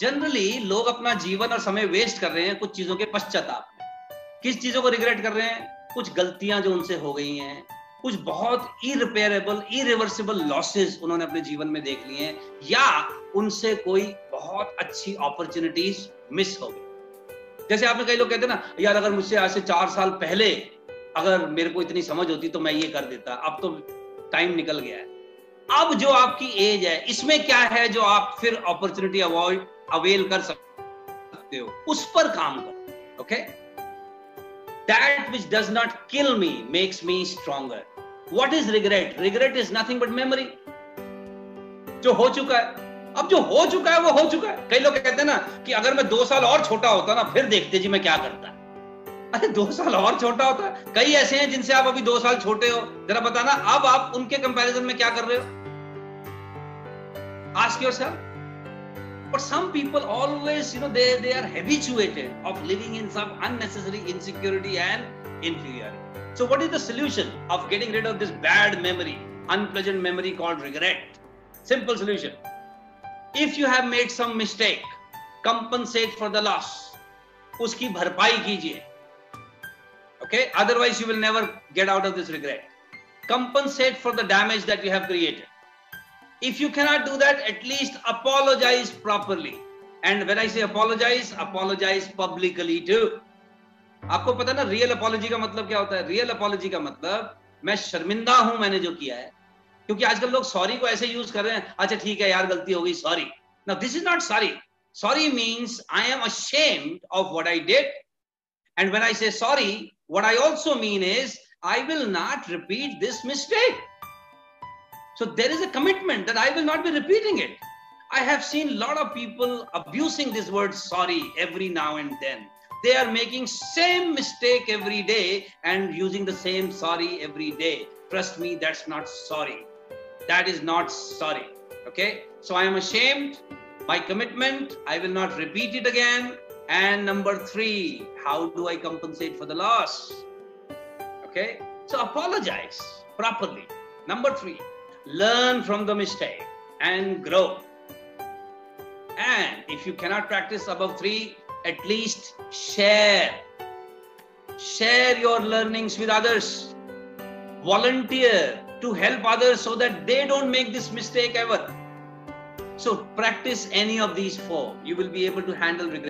Generally लोग अपना जीवन और समय वेस्ट कर रहे हैं कुछ चीज़ों के पश्चाताप में। किस चीज़ों को रिग्रेट कर रहे हैं? कुछ गलतियाँ जो उनसे हो गई हैं। कुछ बहुत इरिपेयरेबल इरिवर्सिबल लॉसेस उन्होंने अपने जीवन में देख लिए हैं। या उनसे कोई बहुत अच्छी अपॉर्चुनिटीज़ मिस हो गई। जैसे आपने कई लोग कहते हैं ना, यार, अगर मुझसे आज से चार साल पहले अगर मेरे को इतनी समझ होती तो मैं ये कर देता। अब तो टाइम निकल गया है। अब जो आपकी एज है, इसमें क्या है जो आप फिर अपॉर्चुनिटी अवॉइड अवेल कर सकते हो। उस पर काम करो okay that which does not kill me makes me stronger what is regret regret is nothing but memory जो हो चुका है, अब जो हो चुका है, वो हो चुका है। कई लोग कहते हैं ना कि अगर मैं दो साल और छोटा होता ना, फिर देखते जी मैं क्या करता। अरे, दो साल और छोटा होता है? कई ऐसे हैं जिनसे आप अभी दो साल छोटे हो। जरा बताना, अब आप उनके कंपैरिजन में क्या कर रहे हो? Ask yourself but some people always you know they they are habituated of living in some unnecessary insecurity and inferiority. So what is the solution of getting rid of this bad memory unpleasant memory called regret? Simple solution. If you have made some mistake compensate for the loss. uski bharpai kijiye okay? Otherwise you will never get out of this regret. Compensate for the damage that you have created if you cannot do that at least apologize properly and when i say apologize apologize publicly too आपको पता ना real apology का मतलब क्या होता है real apology का मतलब मैं शर्मिंदा हूँ मैंने जो किया है क्योंकि आजकल लोग सॉरी को ऐसे यूज़ कर रहे हैं अच्छा ठीक है यार गलती हो गई sorry now this is not sorry sorry means i am ashamed of what i did and when i say sorry what i also mean is i will not repeat this mistake so there is a commitment that I will not be repeating it. I have seen a lot of people abusing this word sorry every now and then. They are making same mistake every day and using the same sorry every day. Trust me, that's not sorry. That is not sorry. Okay. So I am ashamed. My commitment, I will not repeat it again. And number three, how do I compensate for the loss? Okay. So apologize properly. Number three, learn from the mistake and grow. And if you cannot practice above three, at least share. Share your learnings with others. Volunteer to help others so that they don't make this mistake ever. So practice any of these four. You will be able to handle regret.